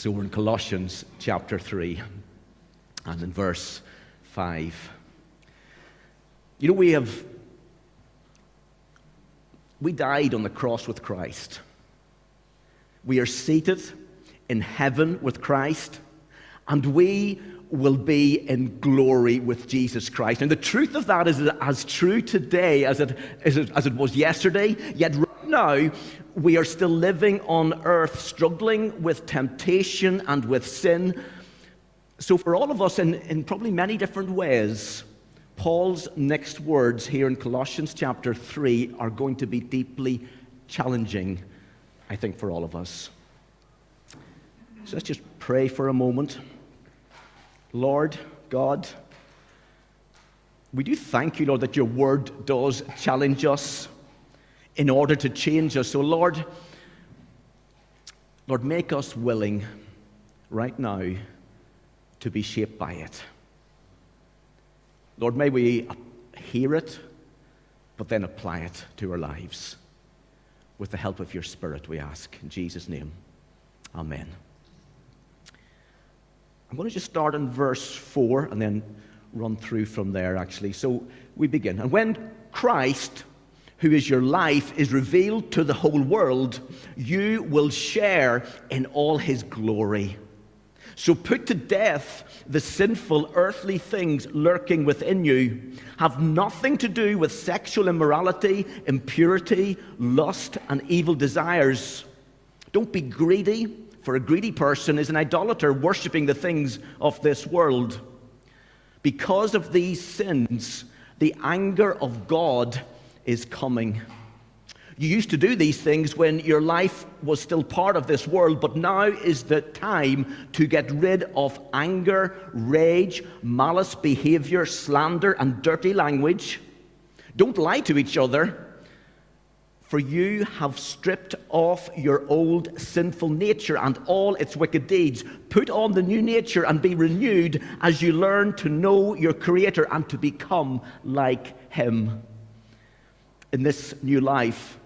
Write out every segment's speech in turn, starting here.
So we're in Colossians chapter 3 and in verse 5. You know, we have, we died on the cross with Christ. We are seated in heaven with Christ, and we will be in glory with Jesus Christ. And the truth of that is as true today as it, as it, as it was yesterday, yet right now we are still living on earth, struggling with temptation and with sin. So, for all of us, in, in probably many different ways, Paul's next words here in Colossians chapter 3 are going to be deeply challenging, I think, for all of us. So let's just pray for a moment. Lord God, we do thank you, Lord, that your word does challenge us in order to change us. So, Lord, Lord, make us willing right now to be shaped by it. Lord, may we hear it, but then apply it to our lives. With the help of your Spirit, we ask. In Jesus' name, Amen. I'm going to just start in verse 4 and then run through from there, actually. So we begin. And when Christ, who is your life, is revealed to the whole world, you will share in all his glory. So put to death the sinful earthly things lurking within you. Have nothing to do with sexual immorality, impurity, lust, and evil desires. Don't be greedy, for a greedy person is an idolater worshipping the things of this world. Because of these sins, the anger of God is coming. You used to do these things when your life was still part of this world, but now is the time to get rid of anger, rage, malice, behavior, slander, and dirty language. Don't lie to each other, for you have stripped off your old sinful nature and all its wicked deeds. Put on the new nature and be renewed as you learn to know your Creator and to become like Him. In this new life,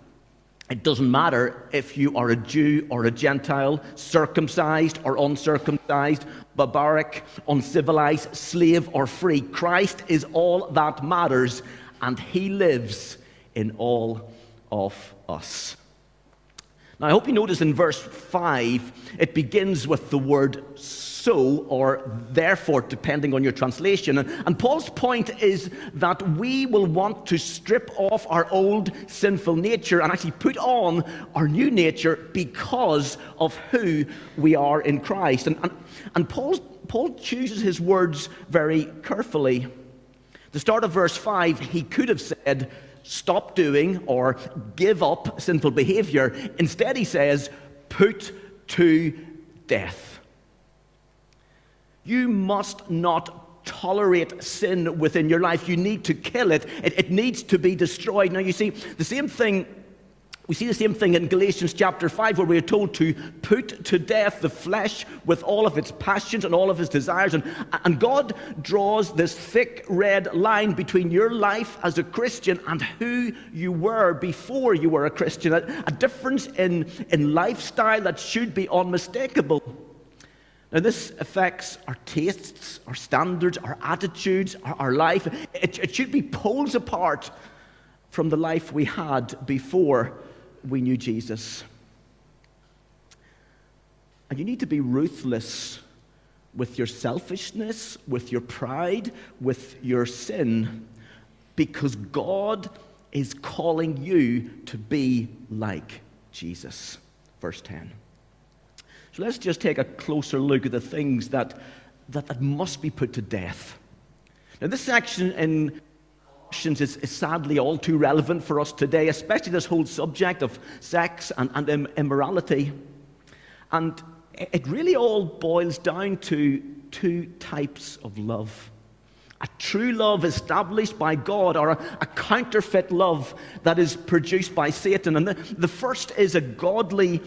it doesn't matter if you are a Jew or a Gentile, circumcised or uncircumcised, barbaric, uncivilized, slave or free. Christ is all that matters, and He lives in all of us. Now, I hope you notice in verse 5, it begins with the word so or therefore, depending on your translation. And, Paul's point is that we will want to strip off our old sinful nature and actually put on our new nature because of who we are in Christ. And, and, and Paul, Paul chooses his words very carefully. The start of verse 5, he could have said, stop doing or give up sinful behavior. Instead, he says, put to death. You must not tolerate sin within your life. You need to kill it. it. It needs to be destroyed. Now, you see, the same thing we see the same thing in Galatians chapter 5, where we are told to put to death the flesh with all of its passions and all of its desires. And, and God draws this thick red line between your life as a Christian and who you were before you were a Christian. A, a difference in, in lifestyle that should be unmistakable. Now, this affects our tastes, our standards, our attitudes, our, our life. It, it should be poles apart from the life we had before we knew Jesus. And you need to be ruthless with your selfishness, with your pride, with your sin, because God is calling you to be like Jesus. Verse 10. So let's just take a closer look at the things that, that, that must be put to death. Now, this section in Colossians is, is sadly all too relevant for us today, especially this whole subject of sex and, and immorality. And it really all boils down to two types of love a true love established by God, or a, a, counterfeit love that is produced by Satan. And the, the first is a godly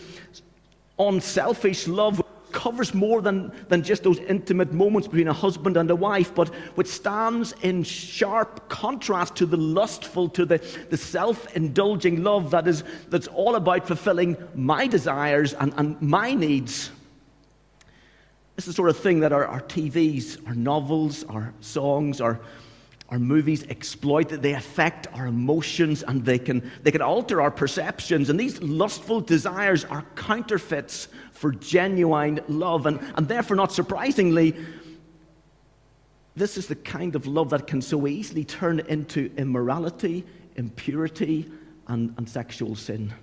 unselfish love covers more than, than just those intimate moments between a husband and a wife, but which stands in sharp contrast to the lustful, to the, the self indulging love that is, that's all about fulfilling my desires and, and my needs. It's the sort of thing that our, our TVs, our novels, our songs, our, our movies exploit, that they affect our emotions and they can, they can alter our perceptions. And these lustful desires are counterfeits for genuine love. And, and therefore, not surprisingly, this is the kind of love that can so easily turn into immorality, impurity, and, and sexual sin.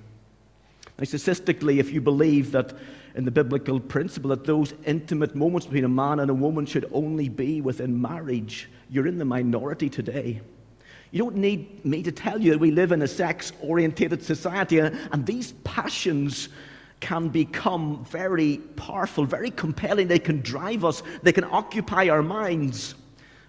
Now, statistically, if you believe that in the biblical principle that those intimate moments between a man and a woman should only be within marriage, you're in the minority today. You don't need me to tell you that we live in a sex orientated society, and these passions can become very powerful, very compelling. They can drive us, they can occupy our minds.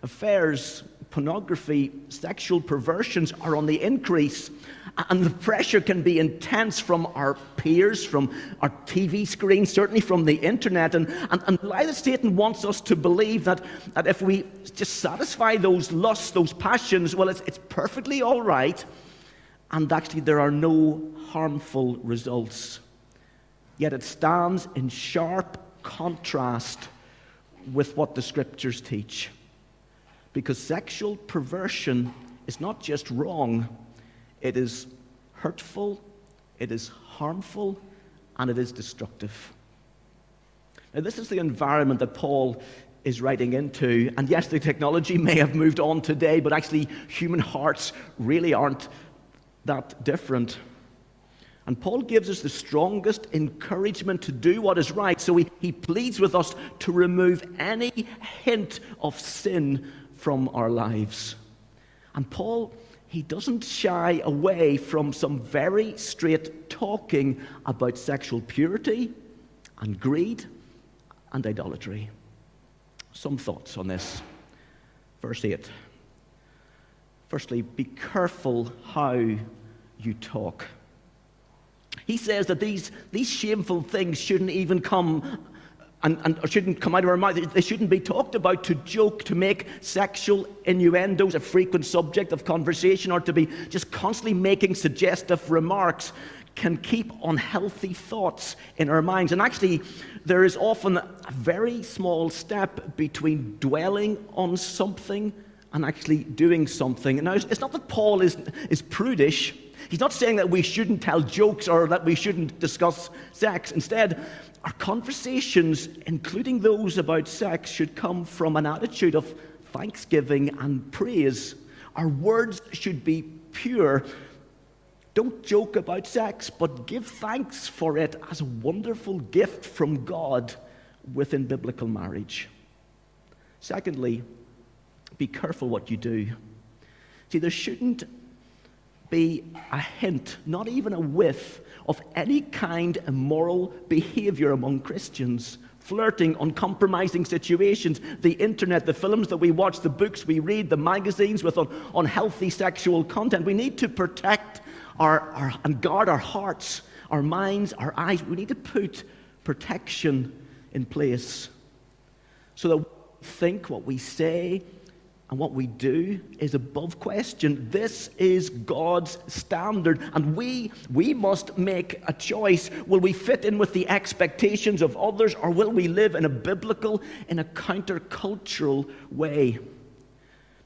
Affairs, pornography, sexual perversions are on the increase. And the pressure can be intense from our peers, from our TV screens, certainly from the internet. And, and, and why Satan wants us to believe that, that if we just satisfy those lusts, those passions, well, it's, it's perfectly all right. And actually, there are no harmful results. Yet it stands in sharp contrast with what the scriptures teach. Because sexual perversion is not just wrong, it is hurtful, it is harmful, and it is destructive. Now, this is the environment that Paul is writing into. And yes, the technology may have moved on today, but actually, human hearts really aren't that different. And Paul gives us the strongest encouragement to do what is right. So he, he pleads with us to remove any hint of sin from our lives. And Paul he doesn't shy away from some very straight talking about sexual purity and greed and idolatry. Some thoughts on this. Verse 8. Firstly, be careful how you talk. He says that these, these shameful things shouldn't even come and, and shouldn't come out of our mouth. They shouldn't be talked about to joke, to make sexual innuendos a frequent subject of conversation, or to be just constantly making suggestive remarks can keep unhealthy thoughts in our minds. And actually, there is often a very small step between dwelling on something and actually doing something. Now, it's not that Paul is, is prudish. He's not saying that we shouldn't tell jokes or that we shouldn't discuss sex. Instead, our conversations, including those about sex, should come from an attitude of thanksgiving and praise. Our words should be pure. Don't joke about sex, but give thanks for it as a wonderful gift from God within biblical marriage. Secondly, be careful what you do. See, there shouldn't be a hint, not even a whiff, of any kind of immoral behavior among Christians. Flirting, uncompromising situations, the internet, the films that we watch, the books we read, the magazines with un- unhealthy sexual content. We need to protect our, our, and guard our hearts, our minds, our eyes. We need to put protection in place so that we think, what we say, and what we do is above question. This is God's standard, and we, we must make a choice. Will we fit in with the expectations of others, or will we live in a biblical, in a countercultural way?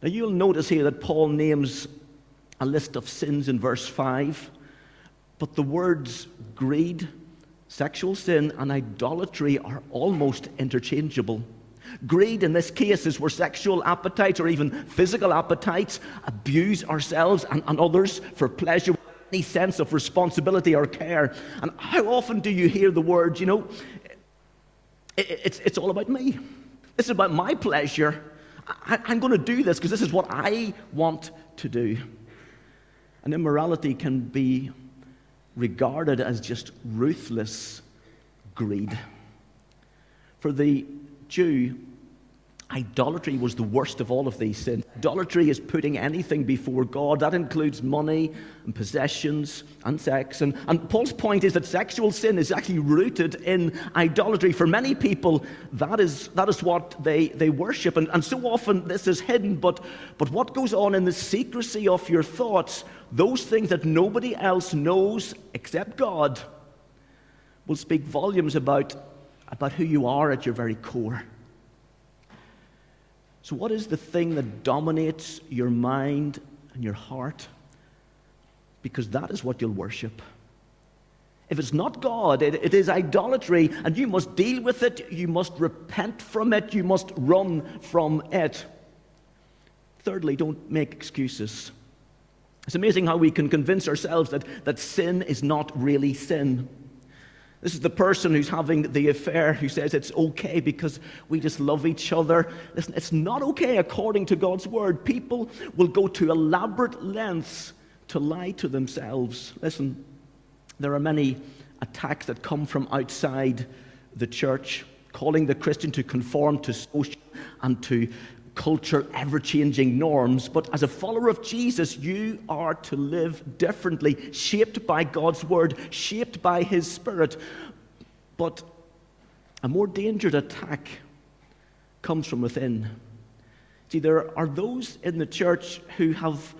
Now, you'll notice here that Paul names a list of sins in verse 5, but the words greed, sexual sin, and idolatry are almost interchangeable. Greed in this case is where sexual appetites or even physical appetites abuse ourselves and, and others for pleasure any sense of responsibility or care. And how often do you hear the words, you know, it, it's, it's all about me. This is about my pleasure. I, I'm going to do this because this is what I want to do. And immorality can be regarded as just ruthless greed. For the Jew, idolatry was the worst of all of these sins. Idolatry is putting anything before God. That includes money and possessions and sex. And, and Paul's point is that sexual sin is actually rooted in idolatry. For many people, that is, that is what they, they worship. And, and so often this is hidden, but, but what goes on in the secrecy of your thoughts, those things that nobody else knows except God, will speak volumes about about who you are at your very core. So, what is the thing that dominates your mind and your heart? Because that is what you'll worship. If it's not God, it, it is idolatry, and you must deal with it. You must repent from it. You must run from it. Thirdly, don't make excuses. It's amazing how we can convince ourselves that, that sin is not really sin. This is the person who's having the affair who says it's okay because we just love each other. Listen, it's not okay according to God's word. People will go to elaborate lengths to lie to themselves. Listen, there are many attacks that come from outside the church, calling the Christian to conform to social and to culture, ever changing norms. But as a follower of Jesus, you are to live differently, shaped by God's word, shaped by his spirit. But a more dangerous attack comes from within. See, there are those in the church who have,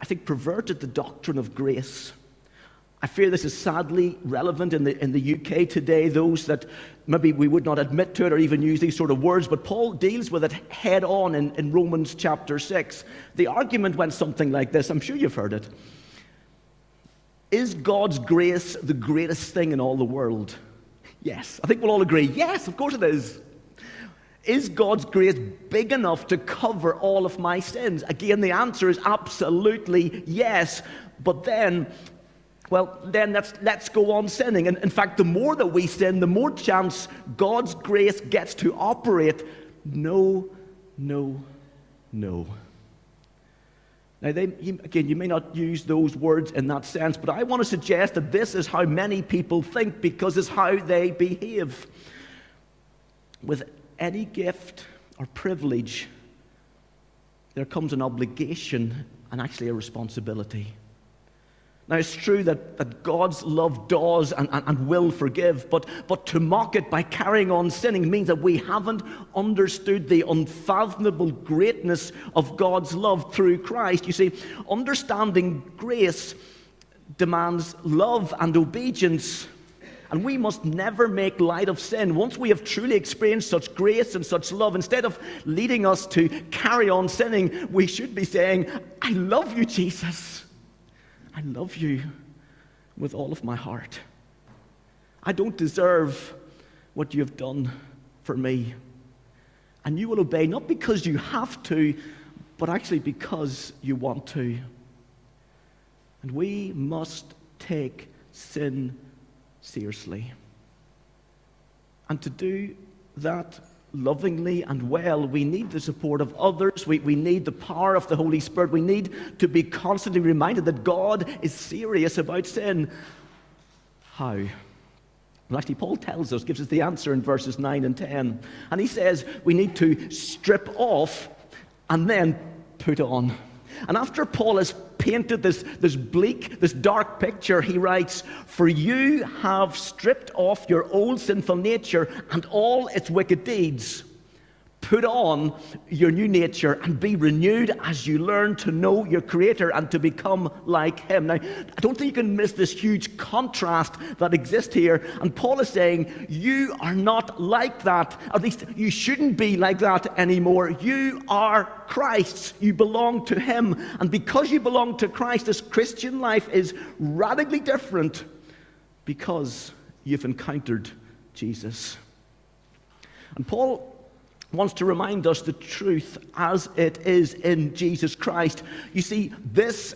I think, perverted the doctrine of grace. I fear this is sadly relevant in the, in the UK today, those that maybe we would not admit to it or even use these sort of words, but Paul deals with it head on in, in Romans chapter 6. The argument went something like this I'm sure you've heard it. Is God's grace the greatest thing in all the world? Yes. I think we'll all agree. Yes, of course it is. Is God's grace big enough to cover all of my sins? Again, the answer is absolutely yes. But then well, then let's, let's go on sinning. And in fact, the more that we sin, the more chance God's grace gets to operate. No, no, no. Now, they, again, you may not use those words in that sense, but I want to suggest that this is how many people think because it's how they behave. With any gift or privilege, there comes an obligation and actually a responsibility. Now, it's true that, that God's love does and, and, and, will forgive, but, but to mock it by carrying on sinning means that we haven't understood the unfathomable greatness of God's love through Christ. You see, understanding grace demands love and obedience. And we must never make light of sin. Once we have truly experienced such grace and such love, instead of leading us to carry on sinning, we should be saying, I love you, Jesus. I love you with all of my heart. I don't deserve what you have done for me. And you will obey not because you have to, but actually because you want to. And we must take sin seriously. And to do that lovingly and well, we need the support of others. We, we need the power of the Holy Spirit. We need to be constantly reminded that God is serious about sin. How? Well, actually, Paul tells us, gives us the answer in verses 9 and 10. And he says we need to strip off and then put on. And after Paul has painted this, this bleak, this dark picture, he writes, For you have stripped off your old sinful nature and all its wicked deeds Put on your new nature and be renewed as you learn to know your Creator and to become like Him. Now, I don't think you can miss this huge contrast that exists here. And Paul is saying, You are not like that. At least you shouldn't be like that anymore. You are Christ's. You belong to Him. And because you belong to Christ, this Christian life is radically different because you've encountered Jesus. And Paul wants to remind us the truth as it is in Jesus Christ. You see, this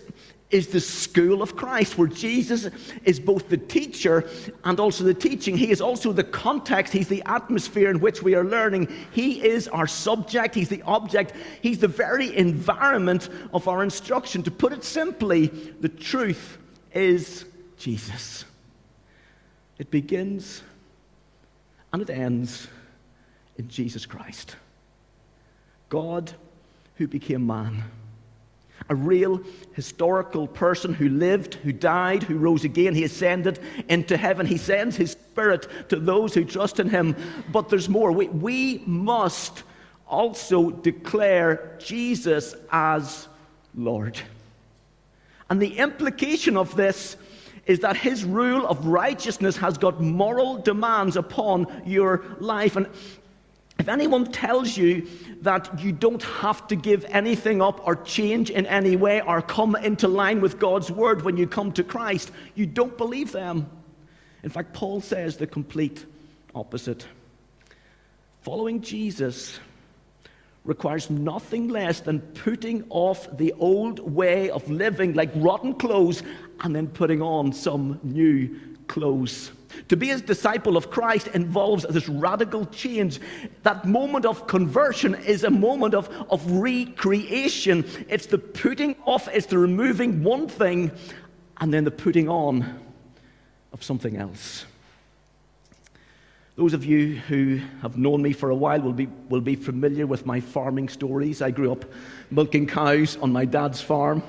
is the school of Christ, where Jesus is both the teacher and also the teaching. He is also the context, He's the atmosphere in which we are learning. He is our subject, He's the object, He's the very environment of our instruction. To put it simply, the truth is Jesus. It begins and it ends in Jesus Christ. God who became man. A real historical person who lived, who died, who rose again. He ascended into heaven. He sends his spirit to those who trust in him. But there's more. We, we must also declare Jesus as Lord. And the implication of this is that his rule of righteousness has got moral demands upon your life. And if anyone tells you that you don't have to give anything up or change in any way or come into line with God's word when you come to Christ, you don't believe them. In fact, Paul says the complete opposite. Following Jesus requires nothing less than putting off the old way of living like rotten clothes and then putting on some new clothes. To be a disciple of Christ involves this radical change. That moment of conversion is a moment of, of recreation. It's the putting off, it's the removing one thing and then the putting on of something else. Those of you who have known me for a while will be, will be familiar with my farming stories. I grew up milking cows on my dad's farm.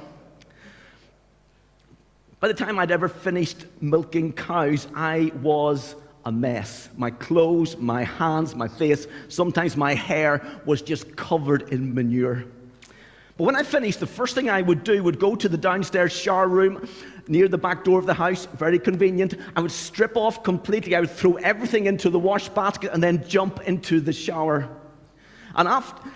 By the time I'd ever finished milking cows, I was a mess. My clothes, my hands, my face, sometimes my hair was just covered in manure. But when I finished, the first thing I would do would go to the downstairs shower room near the back door of the house, very convenient. I would strip off completely. I would throw everything into the wash basket and then jump into the shower. And after,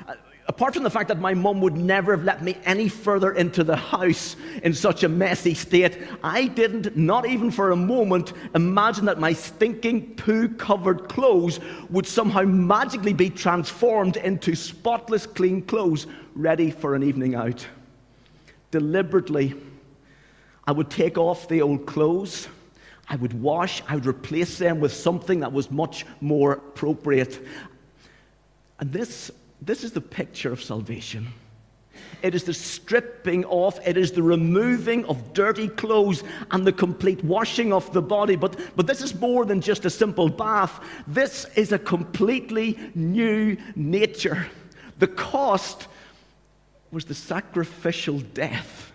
apart from the fact that my mum would never have let me any further into the house in such a messy state, I didn't, not even for a moment, imagine that my stinking poo covered clothes would somehow magically be transformed into spotless clean clothes ready for an evening out. Deliberately, I would take off the old clothes. I would wash, I would replace them with something that was much more appropriate. And this, this is the picture of salvation. It is the stripping off, it is the removing of dirty clothes and the complete washing of the body. But, but this is more than just a simple bath, this is a completely new nature. The cost was the sacrificial death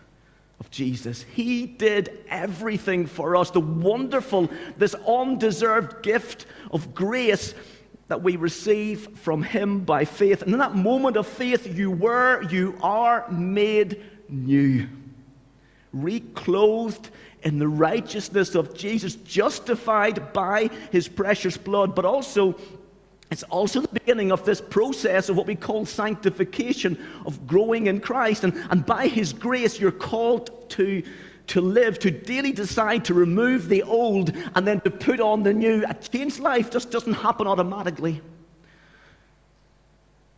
of Jesus. He did everything for us. The wonderful, this undeserved gift of grace that we receive from Him by faith. And in that moment of faith, you were, you are made new, reclothed in the righteousness of Jesus, justified by His precious blood, but also it's also the beginning of this process of what we call sanctification, of growing in Christ. And, and by His grace, you're called to, to live, to daily decide to remove the old and then to put on the new. A changed life just doesn't happen automatically.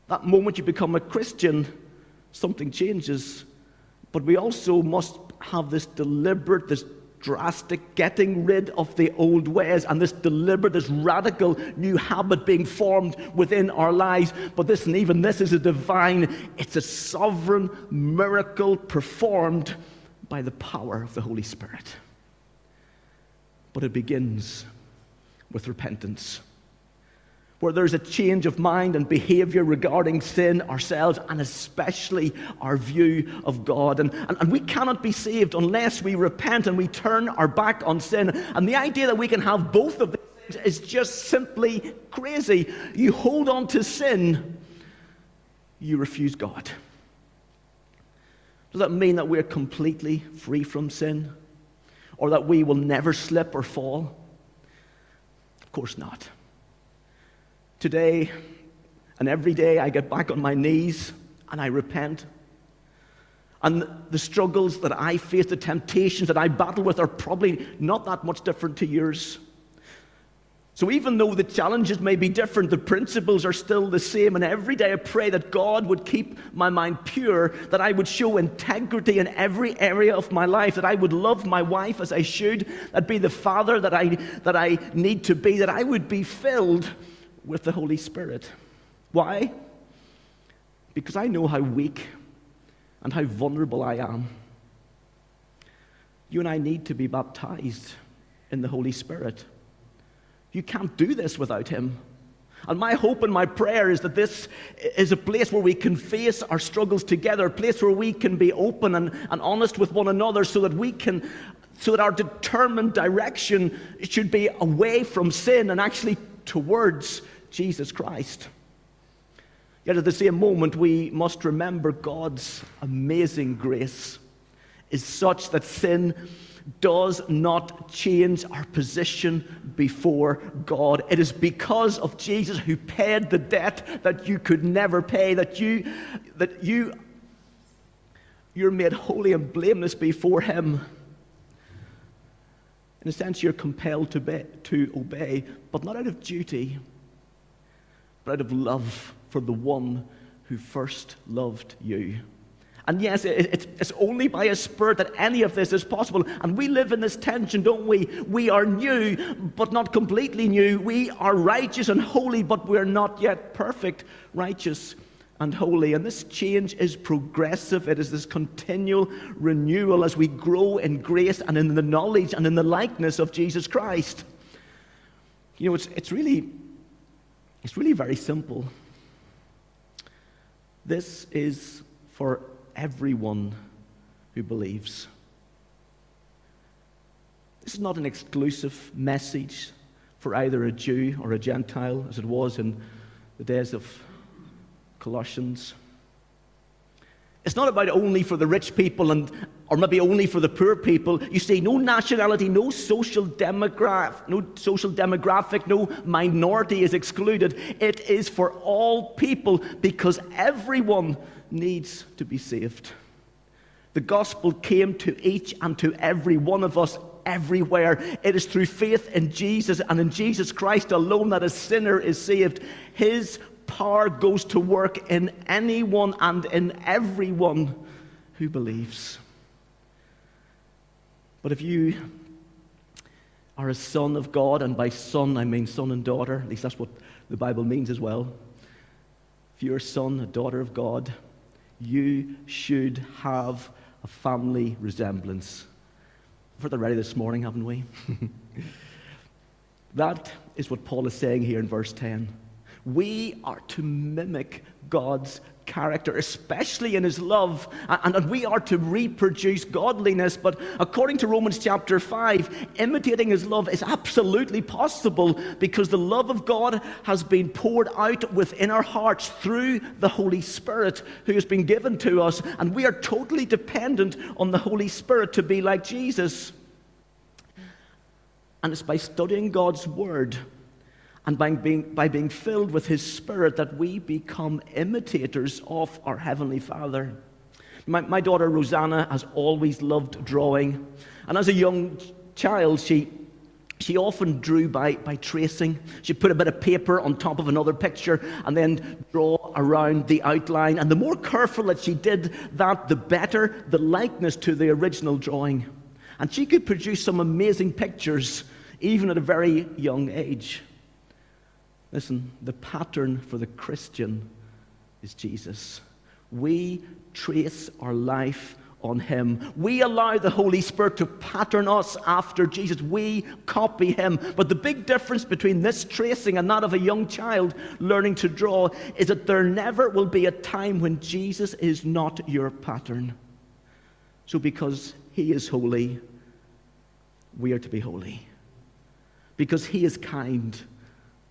That moment you become a Christian, something changes. But we also must have this deliberate, this drastic getting rid of the old ways and this deliberate, this radical new habit being formed within our lives. But this, and even this is a divine, it's a sovereign miracle performed by the power of the Holy Spirit. But it begins with repentance where there's a change of mind and behavior regarding sin, ourselves, and especially our view of God. And, and, and, we cannot be saved unless we repent and we turn our back on sin. And the idea that we can have both of these things is just simply crazy. You hold on to sin, you refuse God. Does that mean that we're completely free from sin? Or that we will never slip or fall? Of course not. Today and every day I get back on my knees and I repent. And the struggles that I face, the temptations that I battle with, are probably not that much different to yours. So, even though the challenges may be different, the principles are still the same. And every day I pray that God would keep my mind pure, that I would show integrity in every area of my life, that I would love my wife as I should, that be the father that I, that I need to be, that I would be filled with the Holy Spirit. Why? Because I know how weak and how vulnerable I am. You and I need to be baptized in the Holy Spirit. You can't do this without Him. And my hope and my prayer is that this is a place where we can face our struggles together, a place where we can be open and, and honest with one another so that we can, so that our determined direction should be away from sin and actually towards Jesus Christ. Yet at the same moment, we must remember God's amazing grace is such that sin does not change our position before God. It is because of Jesus who paid the debt that you could never pay, that you, that you, you're made holy and blameless before Him. In a sense, you're compelled to, be, to obey, but not out of duty, but out of love for the one who first loved you. And yes, it's only by a Spirit that any of this is possible. And we live in this tension, don't we? We are new, but not completely new. We are righteous and holy, but we're not yet perfect, righteous and holy. And this change is progressive. It is this continual renewal as we grow in grace and in the knowledge and in the likeness of Jesus Christ. You know, it's, it's really it's really very simple. This is for everyone who believes. This is not an exclusive message for either a Jew or a Gentile, as it was in the days of Colossians. It's not about only for the rich people and or maybe only for the poor people. You see, no nationality, no social demographic, no social demographic, no minority is excluded. It is for all people because everyone needs to be saved. The gospel came to each and to every one of us everywhere. It is through faith in Jesus and in Jesus Christ alone that a sinner is saved. His power goes to work in anyone and in everyone who believes. But if you are a son of God, and by son I mean son and daughter, at least that's what the Bible means as well. If you're a son, a daughter of God, you should have a family resemblance. We've heard that already this morning, haven't we? that is what Paul is saying here in verse 10. We are to mimic God's character, especially in his love, and, and we are to reproduce godliness. But according to Romans chapter 5, imitating his love is absolutely possible because the love of God has been poured out within our hearts through the Holy Spirit who has been given to us, and we are totally dependent on the Holy Spirit to be like Jesus. And it's by studying God's Word and by being, by being filled with His Spirit that we become imitators of our Heavenly Father. My, my daughter Rosanna has always loved drawing, and as a young child, she she often drew by, by tracing. She'd put a bit of paper on top of another picture and then draw around the outline. And the more careful that she did that, the better the likeness to the original drawing. And she could produce some amazing pictures even at a very young age. Listen, the pattern for the Christian is Jesus. We trace our life on him. We allow the Holy Spirit to pattern us after Jesus. We copy him. But the big difference between this tracing and that of a young child learning to draw is that there never will be a time when Jesus is not your pattern. So, because he is holy, we are to be holy. Because he is kind,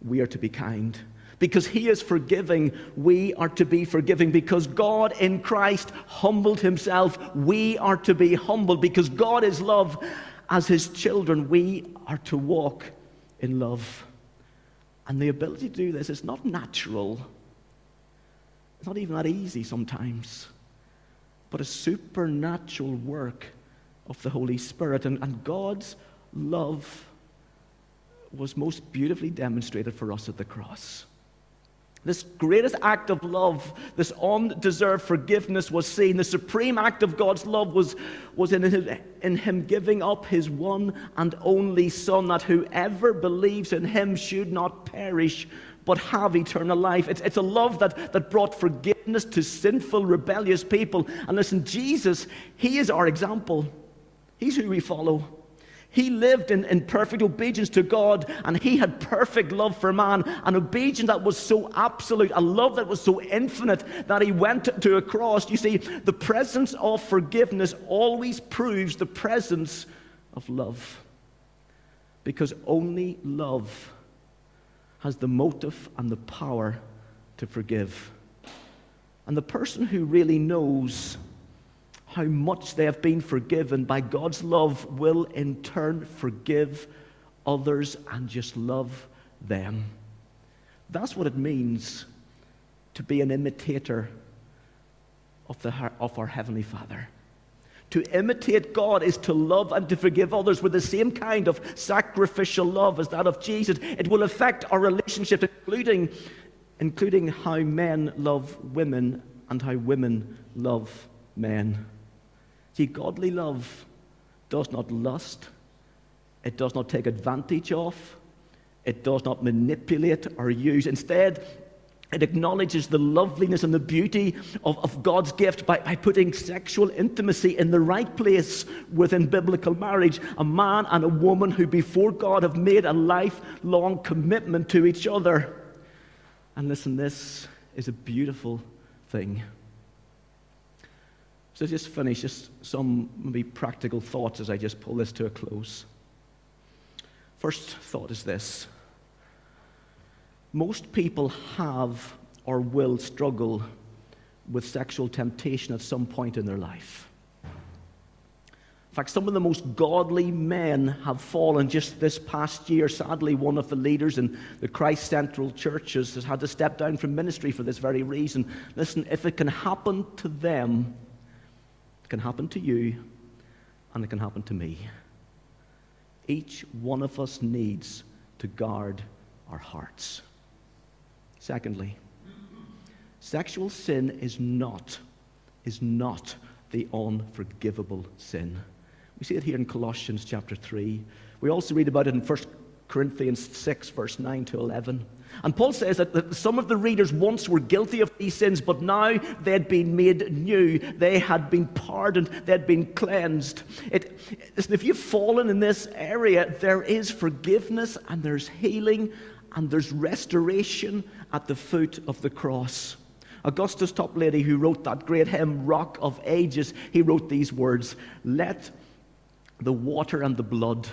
we are to be kind. Because he is forgiving, we are to be forgiving. Because God in Christ humbled himself, we are to be humbled. Because God is love, as his children, we are to walk in love. And the ability to do this is not natural, it's not even that easy sometimes, but a supernatural work of the Holy Spirit. And, and God's love was most beautifully demonstrated for us at the cross. This greatest act of love, this undeserved forgiveness was seen. The supreme act of God's love was, was in, his, in Him giving up His one and only Son, that whoever believes in Him should not perish but have eternal life. It's, it's a love that, that brought forgiveness to sinful, rebellious people. And listen, Jesus, He is our example, He's who we follow. He lived in, in perfect obedience to God and he had perfect love for man, an obedience that was so absolute, a love that was so infinite that he went to a cross. You see, the presence of forgiveness always proves the presence of love because only love has the motive and the power to forgive. And the person who really knows how much they have been forgiven by God's love will in turn forgive others and just love them. That's what it means to be an imitator of, the, of our Heavenly Father. To imitate God is to love and to forgive others with the same kind of sacrificial love as that of Jesus. It will affect our relationships, including, including how men love women and how women love men. See, godly love does not lust, it does not take advantage of, it does not manipulate or use. Instead, it acknowledges the loveliness and the beauty of, of God's gift by, by putting sexual intimacy in the right place within biblical marriage. A man and a woman who, before God, have made a lifelong commitment to each other. And listen, this is a beautiful thing. So, just finish, just some maybe practical thoughts as I just pull this to a close. First thought is this most people have or will struggle with sexual temptation at some point in their life. In fact, some of the most godly men have fallen just this past year. Sadly, one of the leaders in the Christ Central churches has had to step down from ministry for this very reason. Listen, if it can happen to them, it can happen to you, and it can happen to me. Each one of us needs to guard our hearts. Secondly, sexual sin is not, is not the unforgivable sin. We see it here in Colossians chapter 3. We also read about it in 1 Corinthians 6, verse 9 to 11. And Paul says that, that some of the readers once were guilty of these sins, but now they had been made new. They had been pardoned. They had been cleansed. It, listen, if you've fallen in this area, there is forgiveness and there's healing and there's restoration at the foot of the cross. Augustus Toplady, who wrote that great hymn, Rock of Ages, he wrote these words Let the water and the blood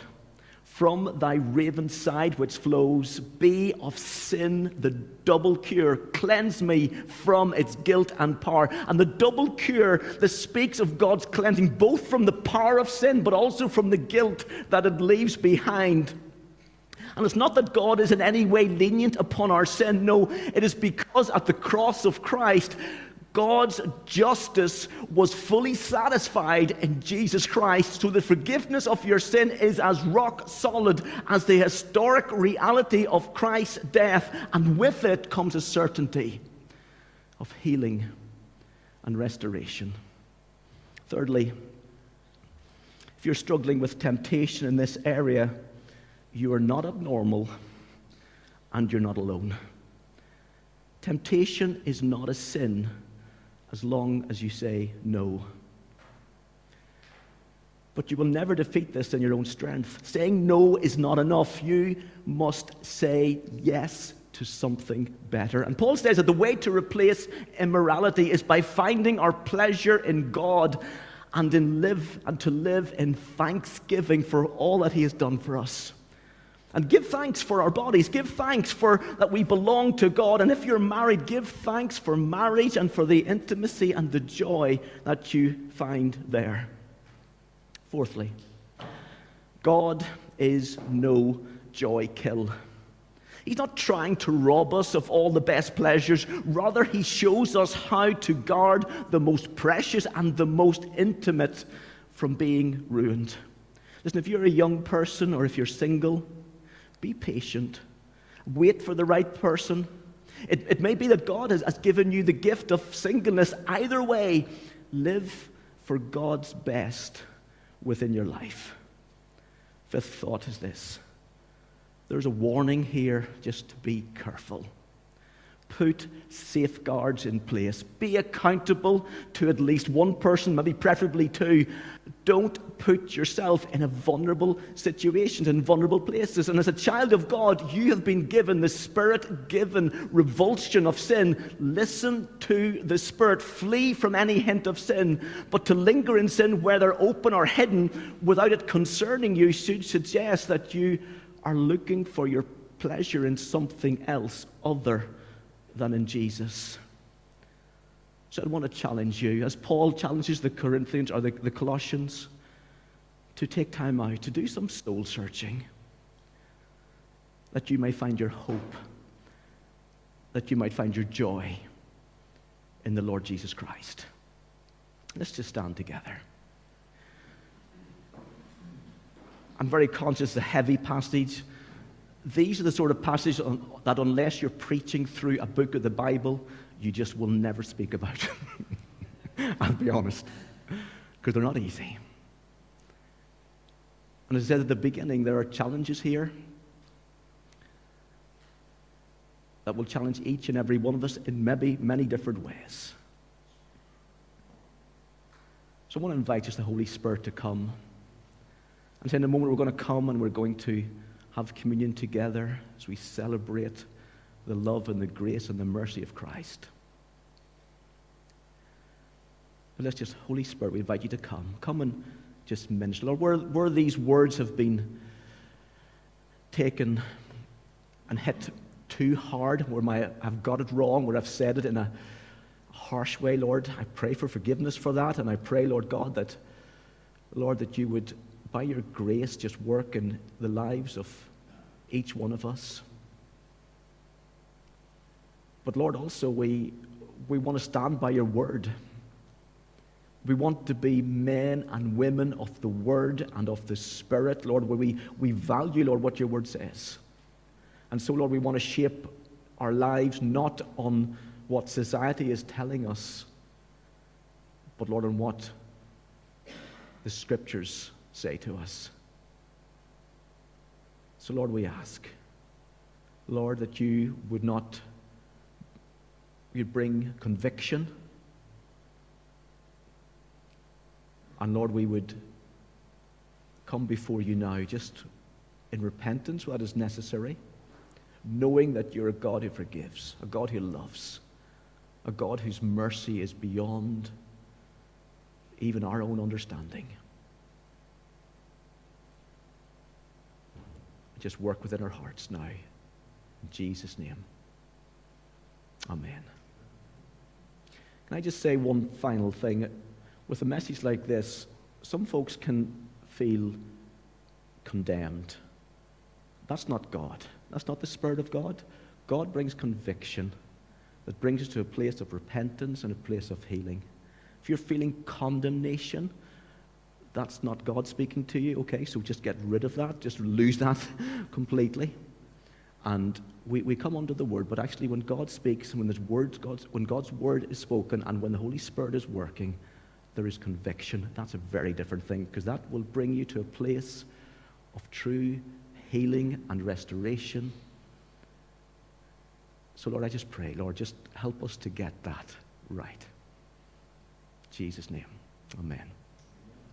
from thy raven side which flows be of sin the double cure. Cleanse me from its guilt and power. And the double cure that speaks of God's cleansing both from the power of sin but also from the guilt that it leaves behind. And it's not that God is in any way lenient upon our sin. No, it is because at the cross of Christ, God's justice was fully satisfied in Jesus Christ. So the forgiveness of your sin is as rock solid as the historic reality of Christ's death. And with it comes a certainty of healing and restoration. Thirdly, if you're struggling with temptation in this area, you are not abnormal and you're not alone. Temptation is not a sin as long as you say no. But you will never defeat this in your own strength. Saying no is not enough. You must say yes to something better. And Paul says that the way to replace immorality is by finding our pleasure in God and in live and to live in thanksgiving for all that he has done for us. And give thanks for our bodies. Give thanks for that we belong to God. And if you're married, give thanks for marriage and for the intimacy and the joy that you find there. Fourthly, God is no joy kill. He's not trying to rob us of all the best pleasures. Rather, He shows us how to guard the most precious and the most intimate from being ruined. Listen, if you're a young person or if you're single, be patient. Wait for the right person. It, it may be that God has, has given you the gift of singleness. Either way, live for God's best within your life. Fifth thought is this there's a warning here just to be careful. Put safeguards in place. Be accountable to at least one person, maybe preferably two. Don't put yourself in a vulnerable situation, in vulnerable places. And as a child of God, you have been given the spirit given revulsion of sin. Listen to the spirit. Flee from any hint of sin. But to linger in sin, whether open or hidden, without it concerning you, should suggest that you are looking for your pleasure in something else other than in Jesus. So I want to challenge you, as Paul challenges the Corinthians or the, the Colossians, to take time out to do some soul searching, that you may find your hope, that you might find your joy in the Lord Jesus Christ. Let's just stand together. I'm very conscious the heavy passage. These are the sort of passages that, unless you're preaching through a book of the Bible, you just will never speak about. I'll be honest, because they're not easy. And as I said at the beginning, there are challenges here that will challenge each and every one of us in maybe many different ways. So I want to invite just the Holy Spirit to come. And so in a moment, we're going to come and we're going to have communion together as we celebrate the love and the grace and the mercy of Christ. But let's just, Holy Spirit, we invite you to come. Come and just minister. Lord, where, where these words have been taken and hit too hard, where my, I've got it wrong, where I've said it in a harsh way, Lord, I pray for forgiveness for that. And I pray, Lord God, that, Lord, that you would, by your grace, just work in the lives of each one of us. But Lord, also we, we want to stand by your word. We want to be men and women of the Word and of the Spirit, Lord, where we, we value, Lord, what your Word says. And so, Lord, we want to shape our lives not on what society is telling us, but, Lord, on what the Scriptures say to us. So, Lord, we ask, Lord, that you would not, you'd bring conviction And Lord, we would come before you now just in repentance that is necessary, knowing that you're a God who forgives, a God who loves, a God whose mercy is beyond even our own understanding. Just work within our hearts now. In Jesus' name. Amen. Can I just say one final thing? with a message like this, some folks can feel condemned. That's not God. That's not the Spirit of God. God brings conviction that brings us to a place of repentance and a place of healing. If you're feeling condemnation, that's not God speaking to you, okay? So just get rid of that, just lose that completely. And we, we come under the word, but actually, when God speaks and when, there's words, God's, when God's word is spoken and when the Holy Spirit is working, there is conviction. That's a very different thing because that will bring you to a place of true healing and restoration. So, Lord, I just pray, Lord, just help us to get that right. In Jesus' name, amen.